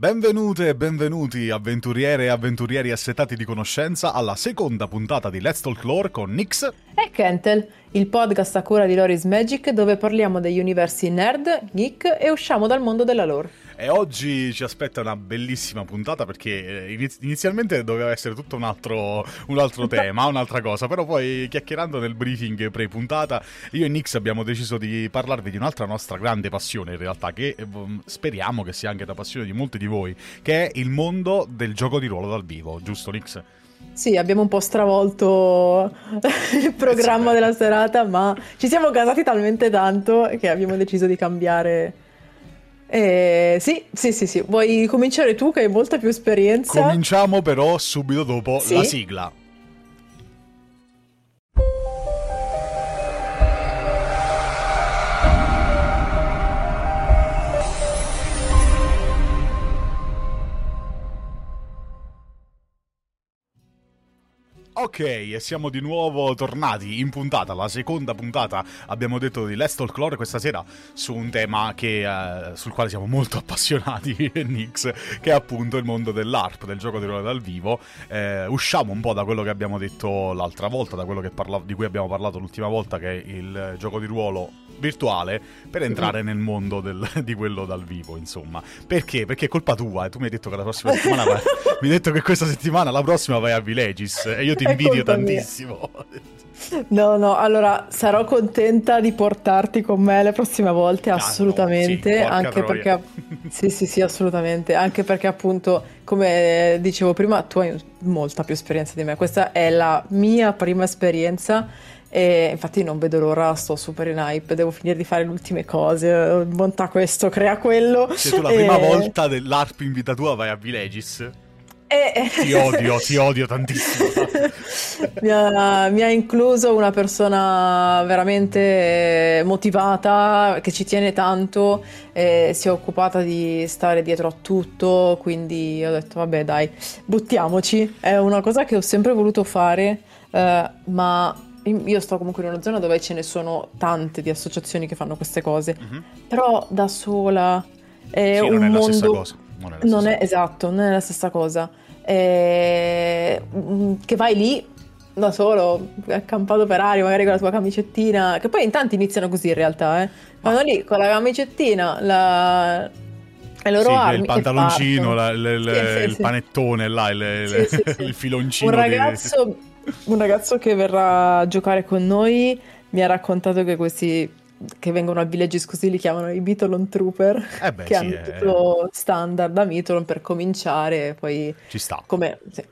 Benvenute e benvenuti avventuriere e avventurieri assetati di conoscenza alla seconda puntata di Let's Talk Lore con Nix e Kentel, il podcast a cura di Loris Magic dove parliamo degli universi nerd, geek e usciamo dal mondo della lore. E oggi ci aspetta una bellissima puntata perché eh, inizialmente doveva essere tutto un altro, un altro tema, un'altra cosa, però poi chiacchierando nel briefing pre-puntata io e Nix abbiamo deciso di parlarvi di un'altra nostra grande passione in realtà, che eh, speriamo che sia anche la passione di molti di voi, che è il mondo del gioco di ruolo dal vivo, giusto Nix? Sì, abbiamo un po' stravolto il programma della serata, ma ci siamo casati talmente tanto che abbiamo deciso di cambiare eh, sì, sì, sì, sì. Vuoi cominciare tu che hai molta più esperienza? Cominciamo però subito dopo sì? la sigla. Ok, e siamo di nuovo tornati in puntata, la seconda puntata abbiamo detto di Let's Talk Lore questa sera su un tema che, uh, sul quale siamo molto appassionati, Nix, che è appunto il mondo dell'ARP, del gioco di ruolo dal vivo. Eh, usciamo un po' da quello che abbiamo detto l'altra volta, da quello parla- di cui abbiamo parlato l'ultima volta, che è il gioco di ruolo virtuale per entrare nel mondo del, di quello dal vivo, insomma. Perché? Perché è colpa tua. E tu mi hai detto che la prossima settimana vai, mi hai detto che questa settimana, la prossima vai a Villages. E io ti invidio tantissimo. No, no, allora sarò contenta di portarti con me le prossime volte, assolutamente, ah, no, sì, anche troia. perché sì, sì, sì, assolutamente, anche perché appunto, come dicevo prima, tu hai molta più esperienza di me. Questa è la mia prima esperienza e infatti non vedo l'ora, sto super in hype, devo finire di fare le ultime cose, monta questo, crea quello. Se tu la prima volta dell'ARP in vita tua vai a Villages. E... Ti odio, ti odio tantissimo. mi, ha, mi, ha, incluso una persona veramente motivata, che ci tiene tanto, e si è occupata di stare dietro a tutto, quindi ho detto vabbè dai, buttiamoci. È una cosa che ho sempre voluto fare, eh, ma io sto comunque in una zona dove ce ne sono tante di associazioni che fanno queste cose, mm-hmm. però da sola è sì, un non è mondo... La stessa cosa. Non è, non è esatto, non è la stessa cosa. È... Mm, che vai lì da solo, accampato per aria, magari con la tua camicettina, che poi in tanti iniziano così in realtà, eh. Vanno lì con la camicettina, la, le loro sì, armi il pantaloncino, la, le, le, sì, sì, il panettone là, le, il filoncino. Un ragazzo di un ragazzo che verrà a giocare con noi mi ha raccontato che questi che vengono a Villages così li chiamano i Beatlon Trooper eh beh, che sì, hanno è... tutto standard da Beatlon per cominciare poi ci sta. come, sì.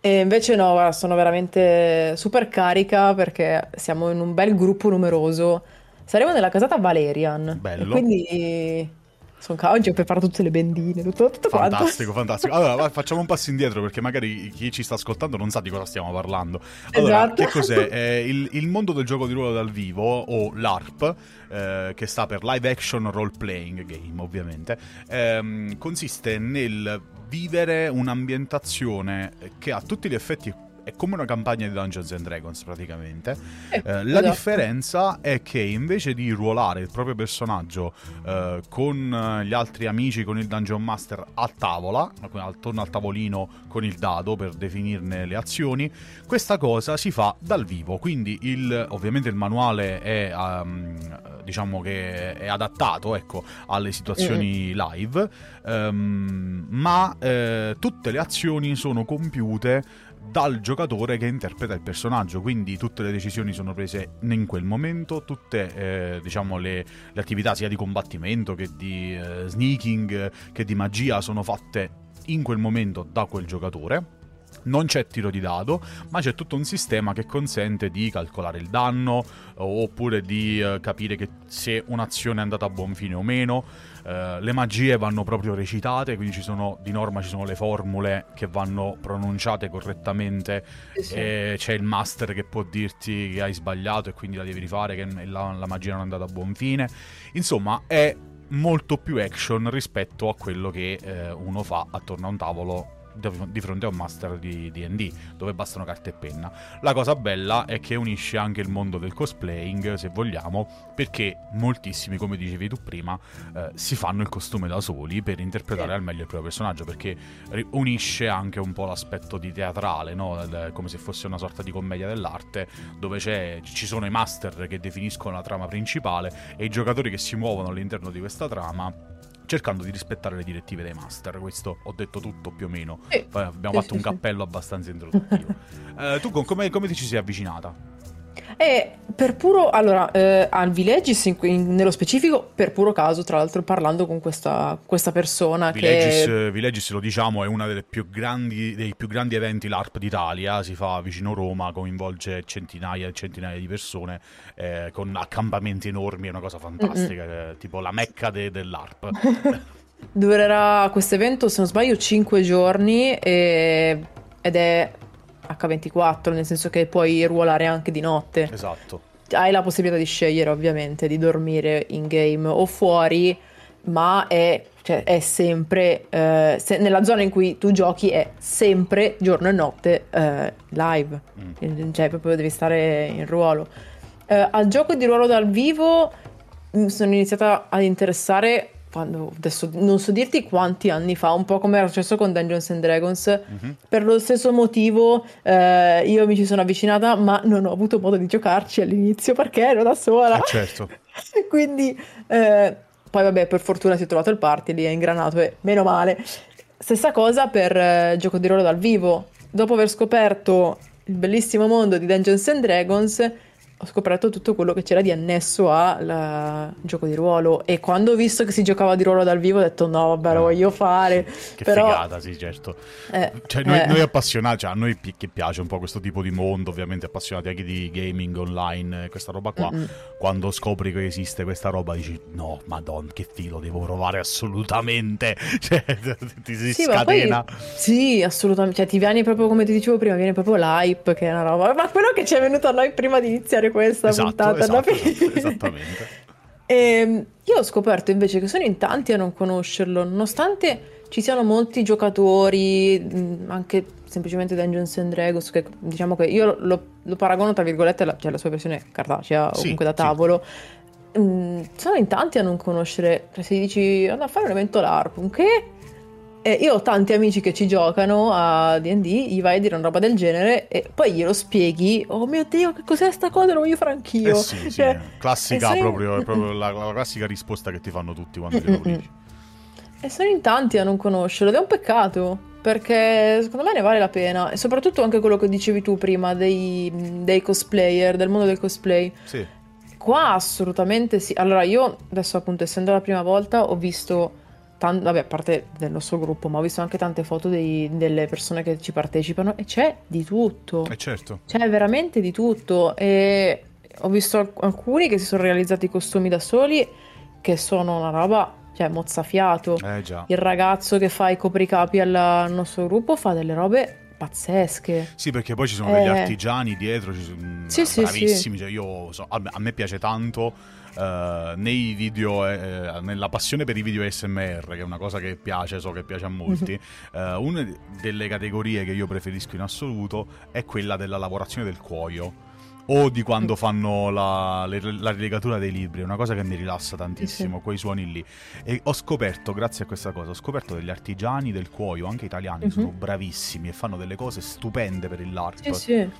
e invece no sono veramente super carica perché siamo in un bel gruppo numeroso. Saremo nella casata Valerian. Bello. quindi sono oggi ho preparato tutte le bendine, tutto, tutto Fantastico, quanto. fantastico. Allora, facciamo un passo indietro perché magari chi ci sta ascoltando non sa di cosa stiamo parlando. Allora, esatto. che cos'è? Eh, il, il, mondo del gioco di ruolo dal vivo, o l'ARP, eh, che sta per Live Action Role Playing Game, ovviamente, ehm, consiste nel vivere un'ambientazione che a tutti gli effetti è come una campagna di Dungeons and Dragons praticamente. Eh, eh, la esatto. differenza è che invece di ruolare il proprio personaggio eh, con gli altri amici, con il Dungeon Master a tavola, attorno al tavolino con il dado per definirne le azioni, questa cosa si fa dal vivo. Quindi il, ovviamente il manuale è, um, diciamo che è adattato ecco, alle situazioni mm. live, um, ma eh, tutte le azioni sono compiute dal giocatore che interpreta il personaggio, quindi tutte le decisioni sono prese in quel momento, tutte eh, diciamo le, le, attività sia di combattimento che di eh, sneaking che di magia sono fatte in quel momento da quel giocatore. Non c'è tiro di dado, ma c'è tutto un sistema che consente di calcolare il danno oppure di eh, capire se un'azione è andata a buon fine o meno. Eh, le magie vanno proprio recitate, quindi ci sono, di norma ci sono le formule che vanno pronunciate correttamente sì. e c'è il master che può dirti che hai sbagliato e quindi la devi rifare, che la, la magia non è andata a buon fine. Insomma, è molto più action rispetto a quello che eh, uno fa attorno a un tavolo di fronte a un master di D&D, dove bastano carta e penna. La cosa bella è che unisce anche il mondo del cosplaying, se vogliamo, perché moltissimi, come dicevi tu prima, eh, si fanno il costume da soli per interpretare al meglio il proprio personaggio, perché unisce anche un po' l'aspetto di teatrale, no? come se fosse una sorta di commedia dell'arte, dove ci sono i master che definiscono la trama principale e i giocatori che si muovono all'interno di questa trama cercando di rispettare le direttive dei master. Questo ho detto tutto più o meno. Poi abbiamo fatto un cappello abbastanza introduttivo. eh, tu come, come ti ci sei avvicinata? E per puro, allora, eh, al Villages in, in, nello specifico, per puro caso, tra l'altro, parlando con questa, questa persona Villages, che... Villages, lo diciamo, è uno dei più grandi eventi LARP d'Italia, si fa vicino Roma, coinvolge centinaia e centinaia di persone, eh, con accampamenti enormi, è una cosa fantastica, mm-hmm. tipo la mecca de, dell'ARP. Durerà questo evento, se non sbaglio, 5 giorni e... ed è H24, nel senso che puoi ruolare anche di notte. Esatto. Hai la possibilità di scegliere ovviamente di dormire in game o fuori, ma è, cioè, è sempre, eh, se, nella zona in cui tu giochi è sempre giorno e notte eh, live, mm. cioè proprio devi stare in ruolo. Eh, al gioco di ruolo dal vivo mi sono iniziata ad interessare quando, adesso non so dirti quanti anni fa, un po' come era successo con Dungeons and Dragons, mm-hmm. per lo stesso motivo eh, io mi ci sono avvicinata, ma non ho avuto modo di giocarci all'inizio perché ero da sola. Eh certo. Quindi, eh, poi vabbè, per fortuna si è trovato il party lì, è ingranato e meno male. Stessa cosa per eh, gioco di ruolo dal vivo. Dopo aver scoperto il bellissimo mondo di Dungeons and Dragons, ho scoperto tutto quello che c'era di annesso al gioco di ruolo. E quando ho visto che si giocava di ruolo dal vivo ho detto no vabbè lo voglio fare. che Però... figata sì certo. Eh, cioè, noi, eh. noi, appassionati cioè, a noi pi- che piace un po' questo tipo di mondo ovviamente appassionati anche di gaming online questa roba qua Mm-mm. quando scopri che esiste questa roba dici no madonna che filo devo provare assolutamente. Cioè ti si sì, scatena poi, sì assolutamente cioè ti viene proprio come ti dicevo prima viene proprio l'hype che è una roba ma quello che ci è venuto a noi prima di iniziare finire questa esatto, puntata esatto, esatto, esattamente. E ehm, io ho scoperto invece che sono in tanti a non conoscerlo, nonostante ci siano molti giocatori, anche semplicemente Dungeons and Dragons, che diciamo che io lo, lo paragono tra virgolette, la, cioè la sua versione cartacea o sì, comunque da tavolo. Sì. Mm, sono in tanti a non conoscere, cioè se dici andare a fare un evento LARP, che eh, io ho tanti amici che ci giocano a DD, gli vai a dire una roba del genere e poi glielo spieghi. Oh mio dio, che cos'è sta cosa? Lo voglio fare anch'io. Eh sì, cioè, classica, eh, proprio, proprio la, la, classica risposta che ti fanno tutti quando glielo dici. E sono in tanti a non conoscerlo ed è un peccato. Perché secondo me ne vale la pena. E soprattutto anche quello che dicevi tu prima dei, dei cosplayer, del mondo del cosplay. Sì. Qua assolutamente sì. Allora, io adesso, appunto, essendo la prima volta, ho visto Tan- vabbè, a parte del nostro gruppo, ma ho visto anche tante foto dei, delle persone che ci partecipano e c'è di tutto. Eh certo. C'è veramente di tutto e ho visto alcuni che si sono realizzati i costumi da soli che sono una roba, cioè mozzafiato. Eh già. Il ragazzo che fa i copricapi al nostro gruppo fa delle robe pazzesche. Sì, perché poi ci sono eh... degli artigiani dietro, ci sono sì, bravissimi, sì, sì. Cioè io so, a, me piace tanto Uh, nei video, eh, eh nella passione per i video SMR, che è una cosa che piace, so che piace a molti, uh, una delle categorie che io preferisco in assoluto è quella della lavorazione del cuoio. O di quando fanno la, la rilegatura dei libri, è una cosa che mi rilassa tantissimo, sì. quei suoni lì. E ho scoperto, grazie a questa cosa, ho scoperto degli artigiani del cuoio, anche italiani, uh-huh. sono bravissimi e fanno delle cose stupende per il LARP. Sì, sì.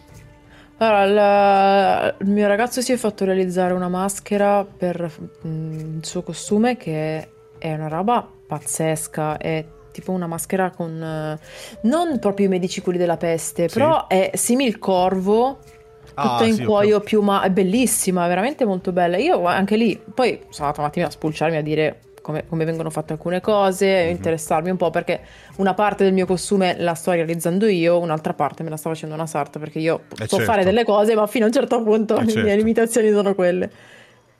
Allora, la, il mio ragazzo si è fatto realizzare una maschera per mh, mm, il suo costume che è una roba pazzesca, è tipo una maschera con uh, non proprio i medici quelli della peste, sì. però è simile il corvo tutta ah, in sì, cuoio più ma è bellissima, è veramente molto bella. Io anche lì, poi sono andata un attimo a spulciarmi a dire come, come vengono fatte alcune cose, mm-hmm. interessarmi un po' perché una parte del mio costume la sto realizzando io, un'altra parte me la sta facendo una sarta perché io eh so certo. fare delle cose ma fino a un certo punto eh le certo. mie limitazioni sono quelle.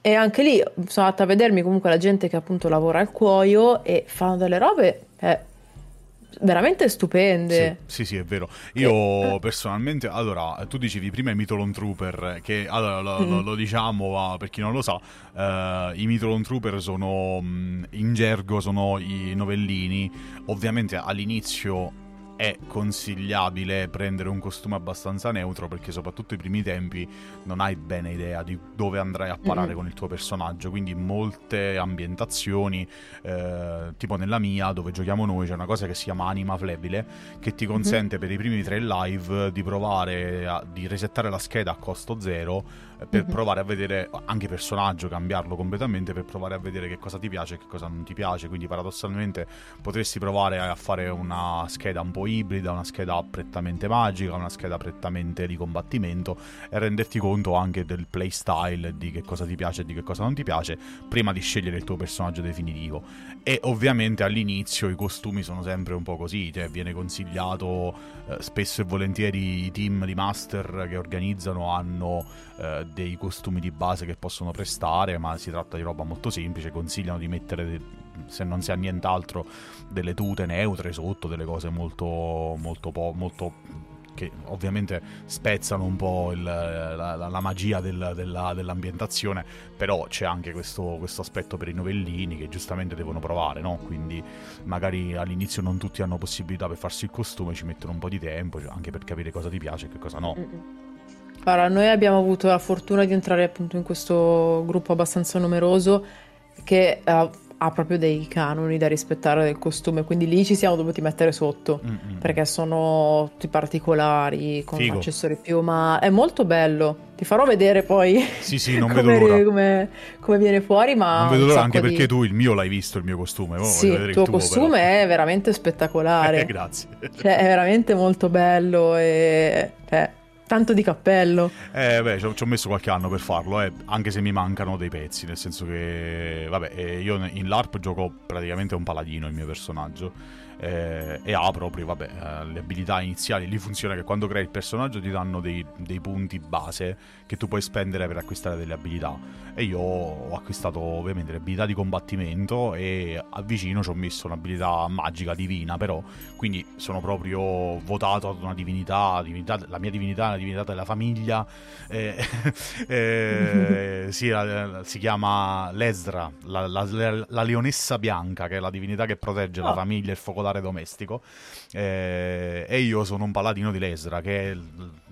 E anche lì sono andata a vedermi comunque la gente che appunto lavora al cuoio e fanno delle robe eh, veramente stupende. Sì, sì, sì, è vero. Io eh. personalmente, allora, tu dicevi prima i Mitolon Trooper, che allora, lo, mm. lo, lo diciamo per chi non lo sa, uh, i Mitolon Trooper sono in gergo, sono i novellini. Ovviamente all'inizio è consigliabile prendere un costume abbastanza neutro perché soprattutto i primi tempi non hai bene idea di dove andrai a parare mm-hmm. con il tuo personaggio, quindi molte ambientazioni, eh, tipo nella mia dove giochiamo noi c'è una cosa che si chiama anima flebile che ti consente mm-hmm. per i primi tre live di provare a, di resettare la scheda a costo zero per mm-hmm. provare a vedere anche personaggio, cambiarlo completamente per provare a vedere che cosa ti piace e che cosa non ti piace, quindi paradossalmente potresti provare a fare una scheda un po' ibrida, una scheda prettamente magica, una scheda prettamente di combattimento e renderti conto anche del playstyle, di che cosa ti piace e di che cosa non ti piace, prima di scegliere il tuo personaggio definitivo. E ovviamente all'inizio i costumi sono sempre un po' così, cioè viene consigliato eh, spesso e volentieri i team di master che organizzano hanno eh, dei costumi di base che possono prestare, ma si tratta di roba molto semplice, consigliano di mettere se non si ha nient'altro, delle tute neutre sotto, delle cose molto, molto, po- molto che ovviamente spezzano un po' il, la, la, magia del, della, dell'ambientazione, però c'è anche questo, questo, aspetto per i novellini che giustamente devono provare, no? quindi magari all'inizio non tutti hanno possibilità per farsi il costume, ci mettono un po' di tempo cioè anche per capire cosa ti piace e che cosa no. Allora, noi abbiamo avuto la fortuna di entrare appunto in questo gruppo abbastanza numeroso che uh, ha proprio dei canoni da rispettare del costume, quindi lì ci siamo dovuti mettere sotto Mm-mm. perché sono tutti particolari, con Figo. accessori più, ma è molto bello. Ti farò vedere poi sì, sì, non come, vedo l'ora. Come, come, viene fuori, ma non vedo l'ora anche di... perché tu il mio l'hai visto, il mio costume. Oh, sì, il tuo, tuo costume però. è veramente spettacolare. Eh, grazie. Cioè, è veramente molto bello e... Cioè, Tanto di cappello. Eh, beh, ci ho, messo qualche anno per farlo, eh, anche se mi mancano dei pezzi, nel senso che, vabbè, eh, io in LARP gioco praticamente un paladino il mio personaggio eh, e ha proprio vabbè, eh, le abilità iniziali. Lì funziona che quando crei il personaggio ti danno dei, dei, punti base che tu puoi spendere per acquistare delle abilità. E io ho acquistato ovviamente le abilità di combattimento e a vicino ci ho messo un'abilità magica divina, però quindi sono proprio votato ad una divinità, divinità la mia divinità è una divinità della famiglia. Eh, eh, sì, la, si chiama Lesra, la, la, leonessa bianca, che è la divinità che protegge oh. la famiglia e il focolare popolare domestico. Eh, e io sono un paladino di Lesra, che è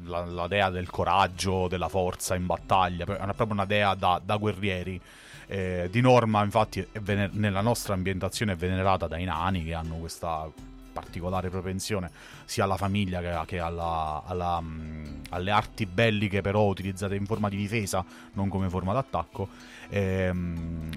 la, la, dea del coraggio, della forza in battaglia, è proprio una dea da, da guerrieri. Eh, di norma, infatti, vener- nella nostra ambientazione è venerata dai nani che hanno questa particolare propensione sia alla famiglia che, che alla, alla, um, alle arti belliche, però utilizzate in forma di difesa, non come forma d'attacco. Ehm,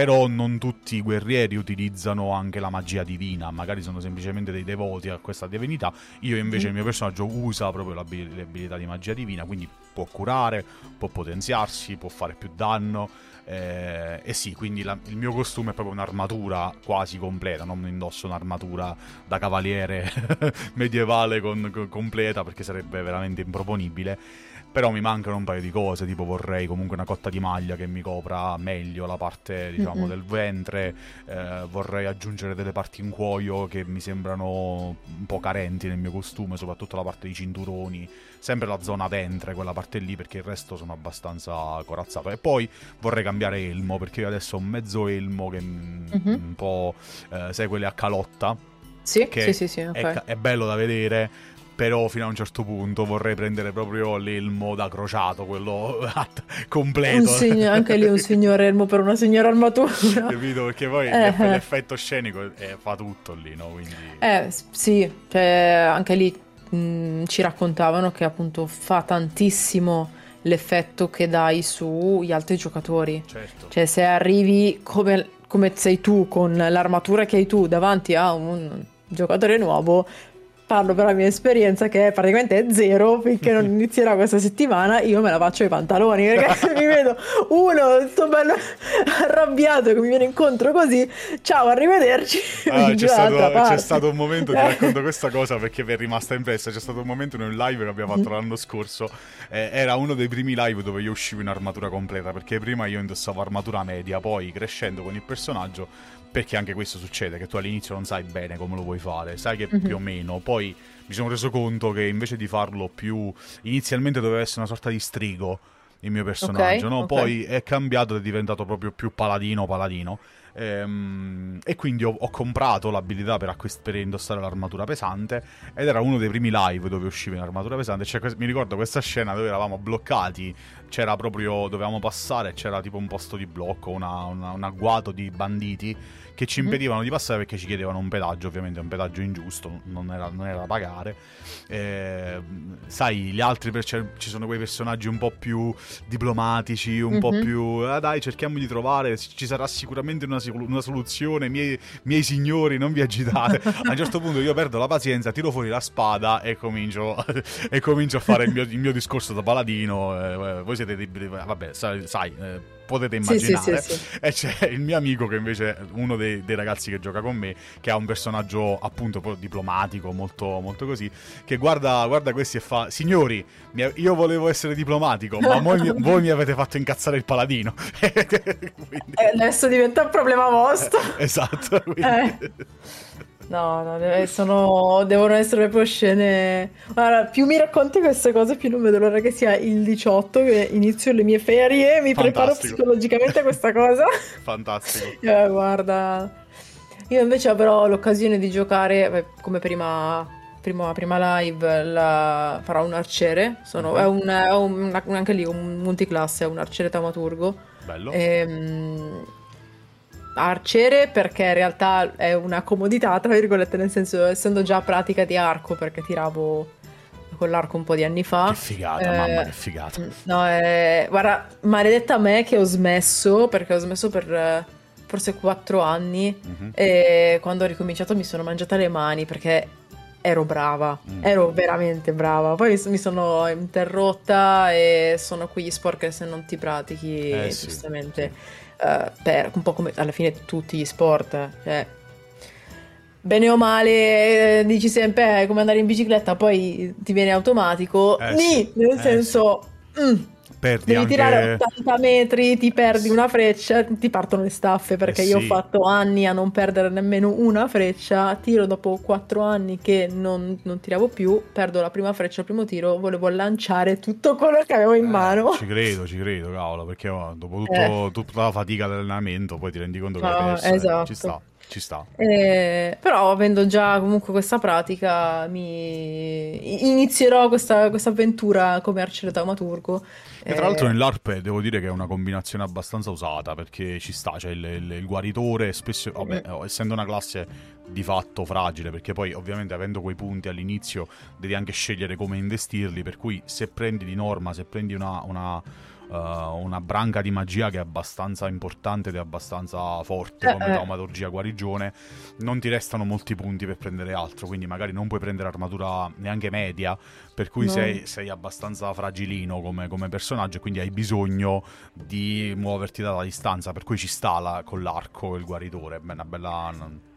però non tutti i guerrieri utilizzano anche la magia divina, magari sono semplicemente dei devoti a questa divinità. Io invece il mio personaggio usa proprio le abilità di magia divina, quindi può curare, può potenziarsi, può fare più danno. Eh, e sì, quindi la, il mio costume è proprio un'armatura quasi completa, non indosso un'armatura da cavaliere medievale con, con, completa perché sarebbe veramente improponibile però mi mancano un paio di cose, tipo vorrei comunque una cotta di maglia che mi copra meglio la parte, diciamo, mm-hmm. del ventre, eh, vorrei aggiungere delle parti in cuoio che mi sembrano un po' carenti nel mio costume, soprattutto la parte dei cinturoni, sempre la zona ventre, quella parte lì, perché il resto sono abbastanza corazzato. E poi vorrei cambiare elmo, perché io adesso ho un mezzo elmo che mm-hmm. un po' eh, sai quelle a calotta. Sì, sì, sì, sì okay. è, è bello da vedere però fino a un certo punto vorrei prendere proprio l'elmo da crociato, quello completo. Sign- anche lì un signor elmo per una signora armatura. Capito? Perché poi eh. l'effetto scenico eh, fa tutto lì, no? Quindi... Eh, sì, cioè anche lì mh, ci raccontavano che appunto fa tantissimo l'effetto che dai sugli altri giocatori. Certo. Cioè se arrivi come, come sei tu, con l'armatura che hai tu davanti a un giocatore nuovo, parlo per la mia esperienza che è praticamente zero finché non inizierà questa settimana io me la faccio i pantaloni perché mi vedo uno sto bello arrabbiato che mi viene incontro così. Ciao arrivederci. Ah, c'è, stato, c'è, stato, un momento ti racconto questa cosa perché mi è rimasta impressa c'è stato un momento in un live che abbiamo fatto l'anno scorso eh, era uno dei primi live dove io uscivo in armatura completa perché prima io indossavo armatura media poi crescendo con il personaggio perché anche questo succede, che tu all'inizio non sai bene come lo vuoi fare, sai che mm-hmm. più o meno, poi mi sono reso conto che invece di farlo più... inizialmente doveva essere una sorta di strigo il mio personaggio, okay, no? okay. Poi è cambiato ed è diventato proprio più paladino paladino. Ehm, e quindi ho, ho comprato l'abilità per, acquist- per, indossare l'armatura pesante ed era uno dei primi live dove usciva in armatura pesante. Cioè, mi ricordo questa scena dove eravamo bloccati, c'era proprio, dovevamo passare, c'era tipo un posto di blocco, una, una, un agguato di banditi che ci mhm. impedivano di passare perché ci chiedevano un pedaggio, ovviamente un pedaggio ingiusto, non era, non era da pagare. Eh, sai, gli altri, ci sono quei personaggi un po' più diplomatici, un mm-hmm. po' mhm. più, ah dai, cerchiamo di trovare, ci sarà sicuramente una, una soluzione, miei, miei, signori, non vi agitate. a un certo punto io perdo la pazienza, tiro fuori la spada e comincio, e comincio a fare il mio, il mio discorso da paladino. Eh, voi siete dei... Vabbè, sai... sai eh, potete immaginare. Sì, sì, sì, e c'è il mio amico che invece è uno dei, dei, ragazzi che gioca con me, che ha un personaggio appunto diplomatico, molto, molto così, che guarda, guarda questi e fa, signori, io volevo essere diplomatico, ma voi mi, voi mi avete fatto incazzare il paladino. quindi... E adesso diventa un problema vostro. Eh, esatto. Quindi... Eh. No, no, deve, sono, devono essere proprio scene. Guarda, più mi racconti queste cose, più non vedo l'ora che sia il 18, che inizio le mie ferie mi Fantastico. preparo psicologicamente a questa cosa. Fantastico. eh, guarda. Io invece avrò l'occasione di giocare come prima, prima, prima live. La, farò un arciere. Sono, uh-huh. è, un, è un, anche lì un multiclasse, è un arciere taumaturgo. Bello. E, ehm, arciere perché in realtà è una comodità, tra virgolette, nel senso essendo già pratica di arco perché tiravo con l'arco un po' di anni fa. Che figata, eh, mamma, che figata. No, eh, guarda, maledetta me che ho smesso perché ho smesso per forse quattro anni uh-huh. e quando ho ricominciato mi sono mangiata le mani perché ero brava, mm. ero veramente brava. Poi mi sono interrotta e sono quegli sport che se non ti pratichi, eh, giustamente. Sì uh, per un po' come alla fine tutti gli sport, cioè, bene o male eh, dici sempre eh, come andare in bicicletta, poi ti viene automatico, eh, sì, nel eh, senso... Sì. Mm, perdi Devi anche... tirare 80 metri, ti perdi una freccia, ti partono le staffe perché eh sì. io ho fatto anni a non perdere nemmeno una freccia, tiro dopo 4 anni che non, non, tiravo più, perdo la prima freccia al primo tiro, volevo lanciare tutto quello che avevo in eh, mano. Ci credo, ci credo, cavolo, perché oh, dopo tutto, eh. tutta la fatica dell'allenamento poi ti rendi conto che no, hai perso, esatto. ci sta. Ci sta. Eh, però avendo già comunque questa pratica mi inizierò questa, questa avventura come arciere taumaturgo e tra l'altro nell'ARP devo dire che è una combinazione abbastanza usata perché ci sta, cioè il, il, il guaritore spesso, vabbè, mm. essendo una classe di fatto fragile perché poi ovviamente avendo quei punti all'inizio devi anche scegliere come investirli per cui se prendi di norma, se prendi una, una uh, una branca di magia che è abbastanza importante ed è abbastanza forte eh, come eh. taumaturgia guarigione, non ti restano molti punti per prendere altro, quindi magari non puoi prendere armatura neanche media, per cui no. sei, sei, abbastanza fragilino come, come, personaggio e quindi hai bisogno di muoverti dalla distanza, per cui ci sta la, con l'arco e il guaritore, è una bella...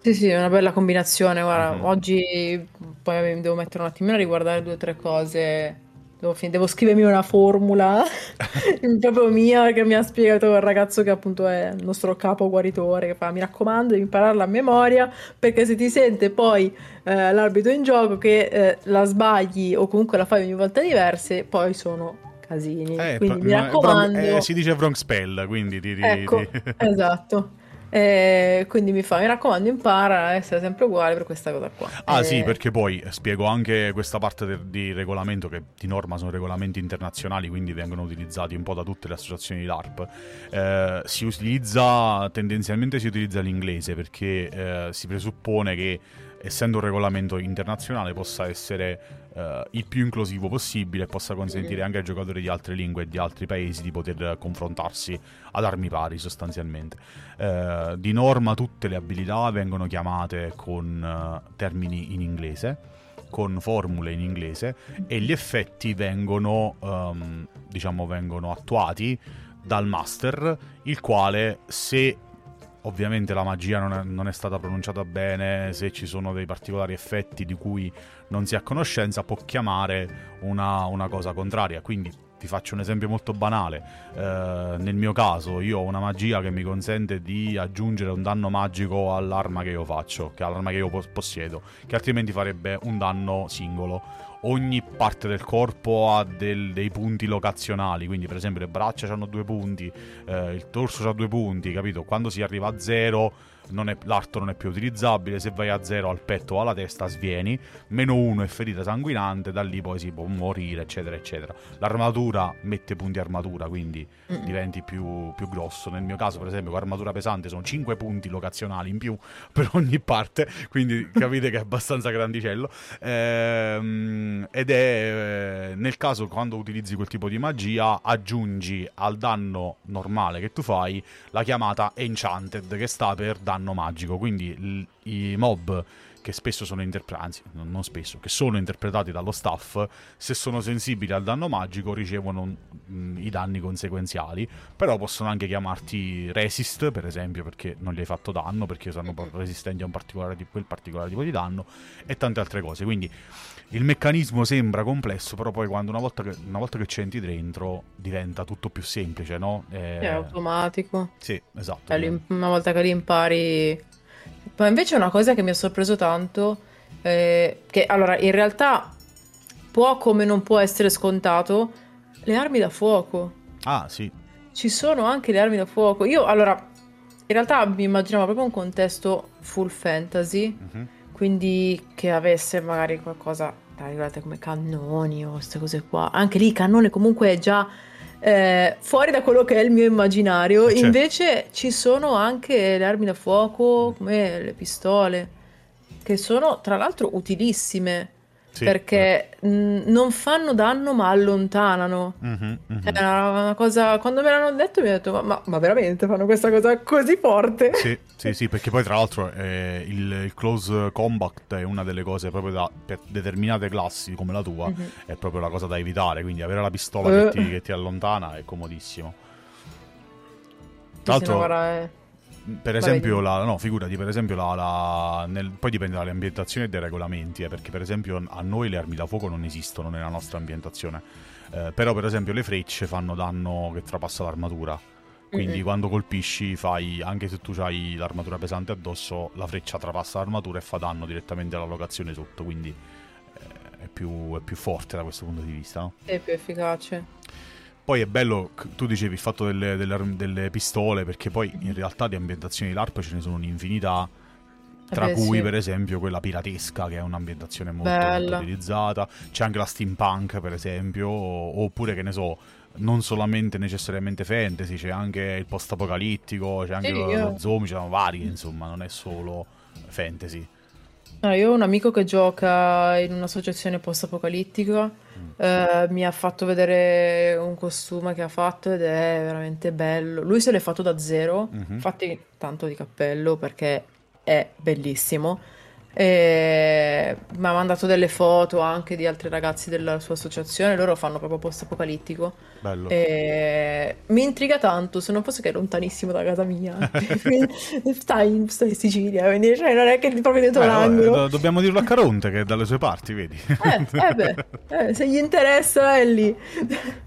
Sì, sì, è una bella combinazione. Guarda, mm-hmm. oggi poi mi devo mettere un attimino a riguardare due o tre cose Devo, fin- devo, scrivermi una formula proprio mia che mi ha spiegato il ragazzo che appunto è il nostro capo guaritore che fa mi raccomando devi impararla a memoria perché se ti sente poi eh, l'arbitro in gioco che eh, la sbagli o comunque la fai ogni volta diverse poi sono casini eh, quindi mi raccomando. eh, si dice wrong spell quindi ti, ti, ecco, ti... esatto e quindi mi fa, mi raccomando, impara a essere sempre uguale per questa cosa qua. Ah, e... sì, perché poi spiego anche questa parte de- di regolamento che di norma sono regolamenti internazionali, quindi vengono utilizzati un po' da tutte le associazioni di LARP. Eh, si utilizza tendenzialmente si utilizza l'inglese perché eh, si presuppone che essendo un regolamento internazionale possa essere uh, il più inclusivo possibile e possa consentire anche ai giocatori di altre lingue e di altri paesi di poter confrontarsi ad armi pari sostanzialmente. Uh, di norma tutte le abilità vengono chiamate con uh, termini in inglese con formule in inglese e gli effetti vengono, um, diciamo, vengono attuati dal master, il quale se ovviamente la magia non è, non è, stata pronunciata bene, se ci sono dei particolari effetti di cui non si ha conoscenza, può chiamare una, una cosa contraria. Quindi ti faccio un esempio molto banale. Eh, nel mio caso, io ho una magia che mi consente di aggiungere un danno magico all'arma che io faccio, che all'arma che io possiedo, che altrimenti farebbe un danno singolo. Ogni parte del corpo ha del, dei punti locazionali, quindi per esempio le braccia hanno due punti, eh, il torso ha due punti, capito? Quando si arriva a zero non è, l'arto non è più utilizzabile, se vai a zero al petto o alla testa svieni, meno uno è ferita sanguinante, da lì poi si può morire, eccetera, eccetera. L'armatura mette punti armatura, quindi mm. diventi più, più, grosso. Nel mio caso, per esempio, con armatura pesante sono 5 punti locazionali in più per ogni parte, quindi capite che è abbastanza grandicello. Ehm, ed è eh, nel caso quando utilizzi quel tipo di magia, aggiungi al danno normale che tu fai la chiamata Enchanted, che sta per danno danno magico, quindi i mob che spesso sono interpretati, non spesso, che sono interpretati dallo staff, se sono sensibili al danno magico ricevono mh, i danni conseguenziali, però possono anche chiamarti resist, per esempio, perché non gli hai fatto danno, perché sono resistenti a un particolare, quel particolare tipo di danno, e tante altre cose. Quindi il meccanismo sembra complesso, però poi quando una volta che, una volta che ci entri dentro diventa tutto più semplice, no? È, è automatico. Sì, esatto. Una volta che li impari ma invece una cosa che mi ha sorpreso tanto, eh, che allora in realtà può come non può essere scontato, le armi da fuoco. Ah, sì. Ci sono anche le armi da fuoco. Io allora, in realtà mi immaginavo proprio un contesto full fantasy, uh-huh. quindi che avesse magari qualcosa, tra come cannoni o queste cose qua. Anche lì, cannone comunque è già eh, fuori da quello che è il mio immaginario, certo. invece ci sono anche le armi da fuoco come le pistole, che sono tra l'altro utilissime. Sì, perché eh. mh, non fanno danno ma allontanano. Mm-hmm, mm-hmm. È una, una, cosa. Quando me l'hanno detto mi ho detto: ma, ma, veramente fanno questa cosa così forte? Sì, sì, sì perché poi tra l'altro eh, il, il, close combat è una delle cose proprio da, per determinate classi come la tua, mm-hmm. è proprio la cosa da evitare. Quindi avere la pistola uh. che, ti, che, ti, allontana è comodissimo. Tra l'altro. Sì, per esempio, la, no, figurati, per esempio, la, la, nel, poi dipende dalle ambientazioni e dai regolamenti, eh, perché per esempio a noi le armi da fuoco non esistono nella nostra ambientazione, eh, però per esempio le frecce fanno danno che trapassa l'armatura. Quindi mm-hmm. quando colpisci fai, anche se tu hai l'armatura pesante addosso, la freccia trapassa l'armatura e fa danno direttamente alla locazione sotto, quindi eh, è, più, è, più, forte da questo punto di vista. No? È più efficace. Poi è bello, tu dicevi il fatto delle, delle, delle, pistole, perché poi in realtà di ambientazioni di LARP ce ne sono un'infinità, tra eh beh, cui sì. per esempio quella piratesca, che è un'ambientazione molto, molto, utilizzata. C'è anche la steampunk, per esempio, oppure che ne so, non solamente necessariamente fantasy, c'è anche il post-apocalittico, c'è anche sì, lo, lo zombie, ci sono vari, insomma, non è solo fantasy. No, io ho un amico che gioca in un'associazione post-apocalittica, mm. eh, mi ha fatto vedere un costume che ha fatto ed è veramente bello. Lui se l'è fatto da zero, mm-hmm. infatti tanto di cappello perché è bellissimo. E mi ha mandato delle foto anche di altri ragazzi della sua associazione, loro fanno proprio post apocalittico. Bello. E mi intriga tanto, se non fosse che è lontanissimo da casa mia. stai, in, stai in Sicilia, quindi cioè, non è che proprio dentro eh, l'angolo. Do- dobbiamo dirlo a Caronte che è dalle sue parti, vedi? eh, eh beh, eh, se gli interessa è lì.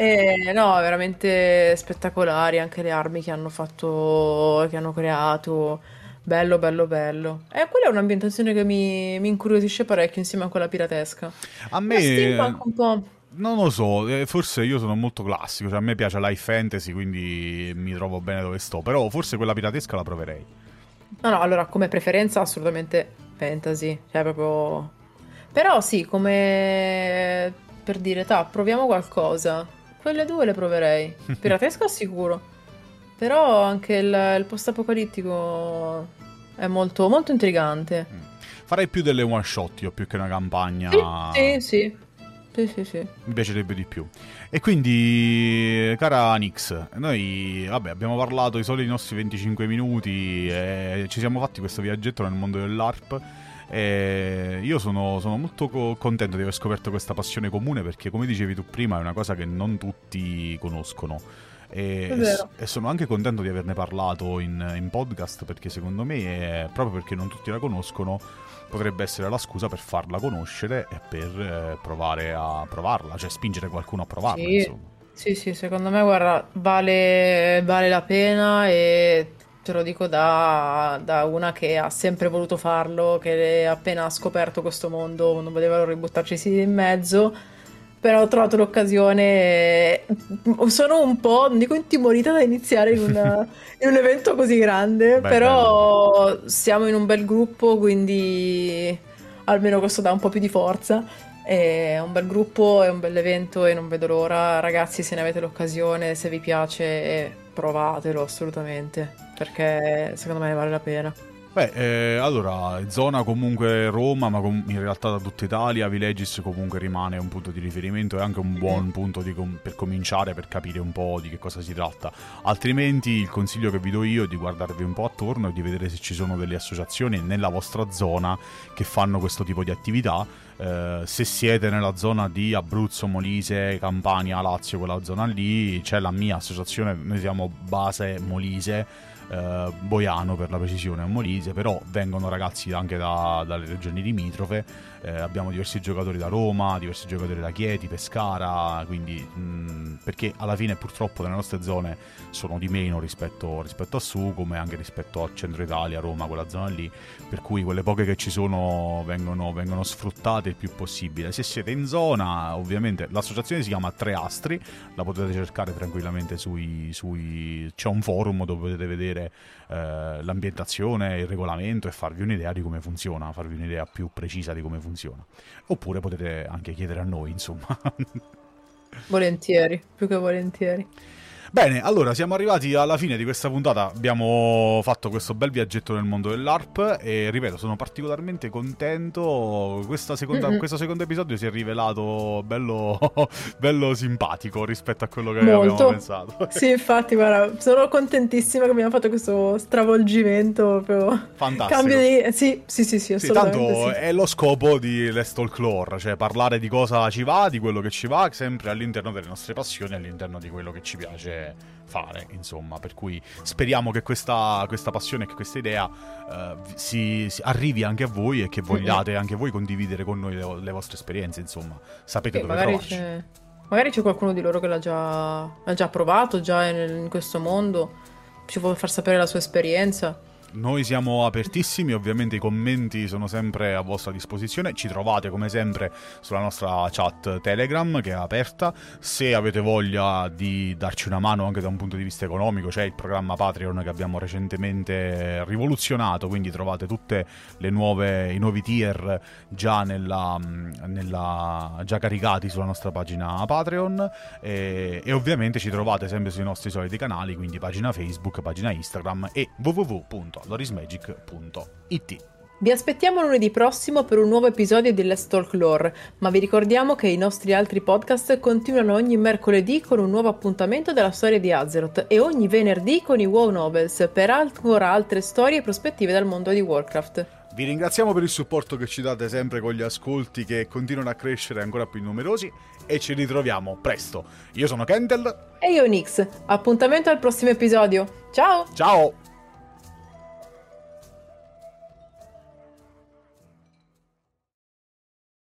Eh, no, veramente spettacolari anche le armi che hanno fatto, che hanno creato. Bello, bello, bello. E eh, quella è un'ambientazione che mi, mi, incuriosisce parecchio insieme a quella piratesca. A me... un po'. Non lo so, eh, forse io sono molto classico, cioè a me piace life fantasy, quindi mi trovo bene dove sto, però forse quella piratesca la proverei. No, no, allora come preferenza assolutamente fantasy, cioè proprio... Però sì, come per dire, ta, proviamo qualcosa. Quelle due le proverei. Piratesca sicuro. Però anche il, il post-apocalittico è molto, molto intrigante. Mm. Farei più delle one shot io più che una campagna. Sì, sì. Sì, sì, sì. Mi piacerebbe di più. E quindi, cara Nix, noi vabbè, abbiamo parlato i soliti nostri 25 minuti e ci siamo fatti questo viaggetto nel mondo dell'ARP. E io sono, sono molto co- contento di aver scoperto questa passione comune perché, come dicevi tu prima, è una cosa che non tutti conoscono. E, e, sono anche contento di averne parlato in, in podcast perché secondo me, è, proprio perché non tutti la conoscono, potrebbe essere la scusa per farla conoscere e per eh, provare a provarla, cioè spingere qualcuno a provarla. Sì, insomma. sì, sì secondo me guarda, vale, vale la pena e te lo dico da, da, una che ha sempre voluto farlo, che appena ha scoperto questo mondo non voleva ributtarci in mezzo però ho trovato l'occasione. Sono un po', non dico intimorita da iniziare in, una, in un evento così grande, Beh, però bello. siamo in un bel gruppo, quindi almeno questo dà un po' più di forza. È un bel gruppo, è un bel evento e non vedo l'ora. Ragazzi, se ne avete l'occasione, se vi piace, provatelo assolutamente, perché secondo me vale la pena. Beh, eh, allora, zona comunque Roma, ma com- in realtà da tutta Italia, Vilegis comunque rimane un punto di riferimento e anche un buon punto com- per cominciare, per capire un po' di che cosa si tratta. Altrimenti il consiglio che vi do io è di guardarvi un po' attorno e di vedere se ci sono delle associazioni nella vostra zona che fanno questo tipo di attività. Eh, se siete nella zona di Abruzzo, Molise, Campania, Lazio, quella zona lì, c'è la mia associazione, noi siamo base Molise eh, Boiano per la precisione, Molise, però vengono ragazzi anche da, dalle regioni limitrofe, eh, abbiamo diversi giocatori da Roma, diversi giocatori da Chieti, Pescara, quindi mh, perché alla fine purtroppo nelle nostre zone sono di meno rispetto, rispetto a su, come anche rispetto a Centro Italia, Roma, quella zona lì, per cui quelle poche che ci sono vengono, vengono sfruttate il più possibile. Se siete in zona, ovviamente l'associazione si chiama Tre Astri, la potete cercare tranquillamente sui, sui... c'è un forum dove potete vedere eh, l'ambientazione, il regolamento e farvi un'idea di come funziona, farvi un'idea più precisa di come funziona. Oppure potete anche chiedere a noi, insomma. volentieri, più che volentieri. Bene, allora siamo arrivati alla fine di questa puntata. Abbiamo fatto questo bel viaggetto nel mondo dell'ARP e ripeto, sono particolarmente contento. Seconda, mm-hmm. Questo secondo episodio si è rivelato bello, bello simpatico rispetto a quello che Molto. avevamo pensato. Sì, infatti, guarda, sono contentissima che abbiamo fatto questo stravolgimento. Proprio. Fantastico. Cambio di... Sì, sì, sì, sì, sì tanto sì. è lo scopo di Let's Talk Lore, cioè parlare di cosa ci va, di quello che ci va, sempre all'interno delle nostre passioni, all'interno di quello che ci piace fare, insomma. Per cui speriamo che questa, questa passione, che questa idea uh, si, si, arrivi anche a voi e che vogliate anche voi condividere con noi le, le vostre esperienze, insomma. Sapete dove trovarci. C'è, magari c'è qualcuno di loro che l'ha già, l'ha già provato, già in, in questo mondo, ci vuole far sapere la sua esperienza. Noi siamo apertissimi, ovviamente i commenti sono sempre a vostra disposizione, ci trovate come sempre sulla nostra chat Telegram che è aperta, se avete voglia di darci una mano anche da un punto di vista economico c'è il programma Patreon che abbiamo recentemente rivoluzionato, quindi trovate tutti i nuovi tier già, nella, nella, già, caricati sulla nostra pagina Patreon. E, e ovviamente ci trovate sempre sui nostri soliti canali, quindi pagina Facebook, pagina Instagram e www lorismagic.it. Vi aspettiamo lunedì prossimo per un nuovo episodio di Let's Talk Lore, ma vi ricordiamo che i nostri altri podcast continuano ogni mercoledì con un nuovo appuntamento della storia di Azeroth e ogni venerdì con i WoW Novels per ancora altre storie e prospettive dal mondo di Warcraft. Vi ringraziamo per il supporto che ci date sempre con gli ascolti che continuano a crescere ancora più numerosi e ci ritroviamo presto. Io sono Kendall e io Nix. Appuntamento al prossimo episodio. Ciao! Ciao!